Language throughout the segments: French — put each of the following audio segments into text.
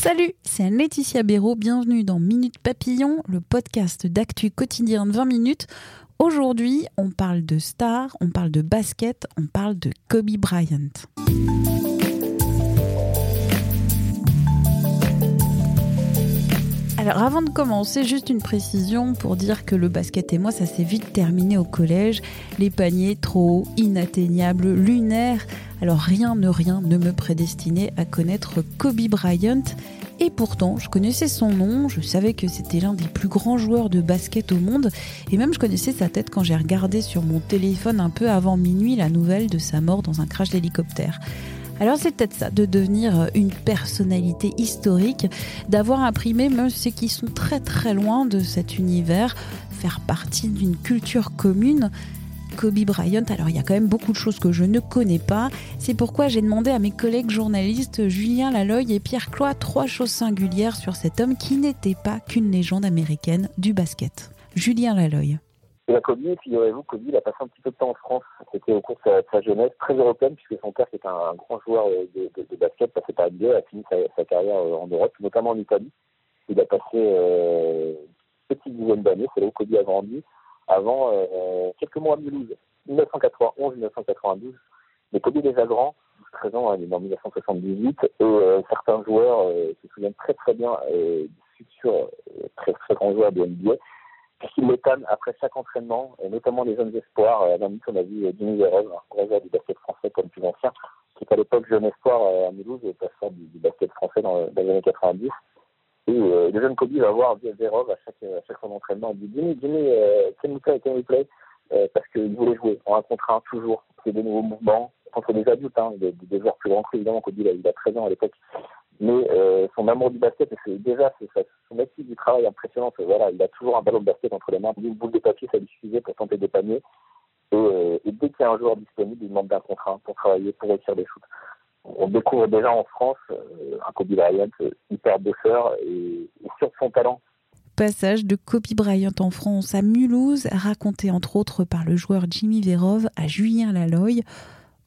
Salut, c'est Laetitia Béraud. Bienvenue dans Minute Papillon, le podcast d'actu quotidien de 20 minutes. Aujourd'hui, on parle de stars, on parle de basket, on parle de Kobe Bryant. Alors avant de commencer, juste une précision pour dire que le basket et moi, ça s'est vite terminé au collège. Les paniers trop inatteignables, lunaires. Alors rien ne rien ne me prédestinait à connaître Kobe Bryant. Et pourtant, je connaissais son nom, je savais que c'était l'un des plus grands joueurs de basket au monde, et même je connaissais sa tête quand j'ai regardé sur mon téléphone un peu avant minuit la nouvelle de sa mort dans un crash d'hélicoptère. Alors c'est peut-être ça, de devenir une personnalité historique, d'avoir imprimé même ceux qui sont très très loin de cet univers, faire partie d'une culture commune. Kobe Bryant, alors il y a quand même beaucoup de choses que je ne connais pas. C'est pourquoi j'ai demandé à mes collègues journalistes Julien Laloy et Pierre Cloy trois choses singulières sur cet homme qui n'était pas qu'une légende américaine du basket. Julien Laloy. La Kobe, figurez-vous, Kobe, il a passé un petit peu de temps en France. C'était au cours de sa, jeunesse, très européenne, puisque son père, qui est un, grand joueur de, de, de basket, passé par NBA, a fini sa, carrière euh, en Europe, notamment en Italie. Il a passé euh, une petite dizaine d'années, c'est là où Kobe a grandi, avant euh, quelques mois à Mulhouse, 1991-1992. Mais Kobe déjà grand, 13 ans, hein, il est en 1978, et euh, certains joueurs euh, se souviennent très très bien du futur très très grand joueur de NBA puisqu'il les après chaque entraînement, et notamment les jeunes espoirs. Euh, à Nancy, on a vu Jimmy Verov, un grand joueur du basket français comme plus ancien, qui est à l'époque jeune espoir à Mulhouse et passeur du, basket français dans les années 90. Et euh, le jeune Kobe va voir Verov à chaque, à chaque entraînement. Il dit Jimmy, Jimmy, euh, can we play, can we play euh, Parce qu'il voulait jouer en un contre un, toujours. C'est des nouveaux mouvements contre des adultes, hein, des, des joueurs plus grands que évidemment. Kobe, il a, il a 13 ans à l'époque mais euh, son amour du basket, c'est déjà c'est, son éthique du travail impressionnante. Voilà, il a toujours un ballon de basket entre les mains, une boule de papier, ça lui suffisait pour tenter des paniers. Et, euh, et dès qu'il y a un joueur disponible, il demande d'un contrat pour travailler, pour réussir des shoots. On découvre déjà en France euh, un Kobe Bryant hyper bosseur et, et sûr de son talent. Passage de Kobe Bryant en France à Mulhouse, raconté entre autres par le joueur Jimmy Verov à Julien Laloy.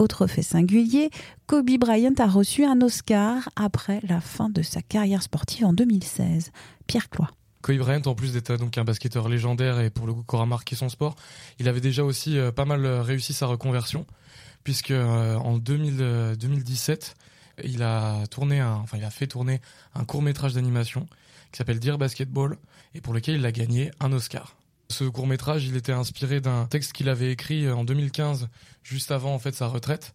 Autre fait singulier, Kobe Bryant a reçu un Oscar après la fin de sa carrière sportive en 2016. Pierre Cloy. Kobe Bryant, en plus d'être donc un basketteur légendaire et pour le coup qui aura marqué son sport, il avait déjà aussi euh, pas mal réussi sa reconversion, puisque euh, en 2000, euh, 2017, il a tourné un, enfin il a fait tourner un court métrage d'animation qui s'appelle Dear Basketball et pour lequel il a gagné un Oscar. Ce court métrage, il était inspiré d'un texte qu'il avait écrit en 2015, juste avant en fait sa retraite.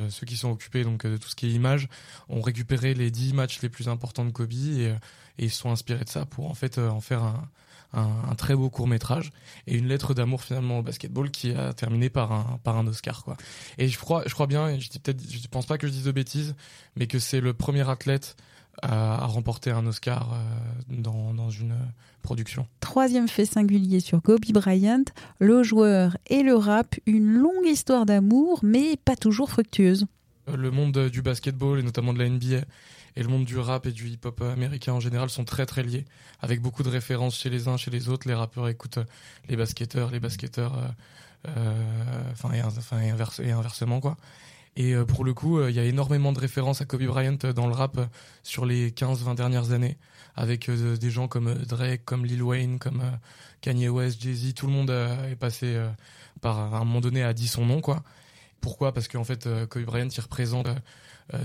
Euh, ceux qui sont occupés donc de tout ce qui est images ont récupéré les 10 matchs les plus importants de Kobe et, et ils se sont inspirés de ça pour en fait en faire un, un, très beau court métrage et une lettre d'amour finalement au basketball qui a terminé par un par un Oscar quoi. Et je crois je crois bien, je dis peut-être je pense pas que je dise de bêtises, mais que c'est le premier athlète à, à remporter un Oscar euh, dans, dans une production. Troisième fait singulier sur Kobe Bryant, le joueur et le rap, une longue histoire d'amour, mais pas toujours fructueuse. Le monde du basketball et notamment de la NBA et le monde du rap et du hip-hop américain en général sont très très liés, avec beaucoup de références chez les uns, chez les autres. Les rappeurs écoutent les basketteurs, les basketteurs, euh, euh, enfin et, enfin, et, inverse, et inversement quoi. Et euh, pour le coup, il y a énormément de références à Kobe Bryant dans le rap sur les 15-20 dernières années, avec euh, des gens comme Drake, comme Lil Wayne, comme euh, Kanye West, Jay-Z, tout le monde euh, est passé par un moment donné a dit son nom quoi. Pourquoi? Parce qu'en fait, Kobe Bryant, il représente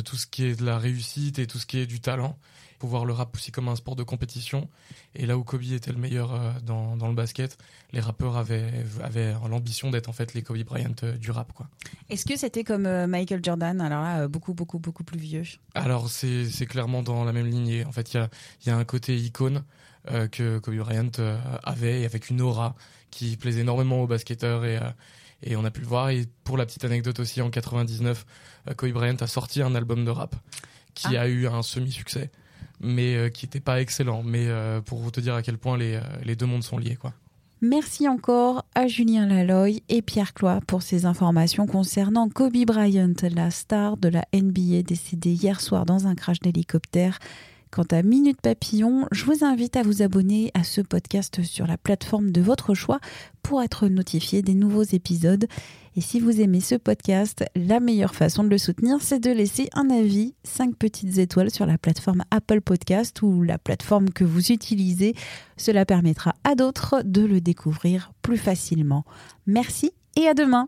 tout ce qui est de la réussite et tout ce qui est du talent. Faut voir le rap aussi comme un sport de compétition. Et là où Kobe était le meilleur dans, dans le basket, les rappeurs avaient, avaient l'ambition d'être en fait les Kobe Bryant du rap quoi. Est-ce que c'était comme Michael Jordan Alors là, beaucoup, beaucoup, beaucoup plus vieux? Alors c'est c'est clairement dans la même lignée. En fait, il y a, y a un côté icône euh, que Kobe Bryant euh, avait avec une aura qui plaisait énormément aux basketteurs et, euh, Et on a pu le voir. Et pour la petite anecdote aussi, en 99, Kobe Bryant a sorti un album de rap qui Ah. a eu un semi-succès, mais euh, qui n'était pas excellent. Mais euh, pour vous te dire à quel point les, euh, les deux mondes sont liés, quoi. Merci encore à Julien Laloy et Pierre Cloy pour ces informations concernant Kobe Bryant, la star de la NBA décédée hier soir dans un crash d'hélicoptère. Quant à Minute Papillon, je vous invite à vous abonner à ce podcast sur la plateforme de votre choix pour être notifié des nouveaux épisodes. Et si vous aimez ce podcast, la meilleure façon de le soutenir, c'est de laisser un avis, 5 petites étoiles sur la plateforme Apple Podcast ou la plateforme que vous utilisez. Cela permettra à d'autres de le découvrir plus facilement. Merci et à demain.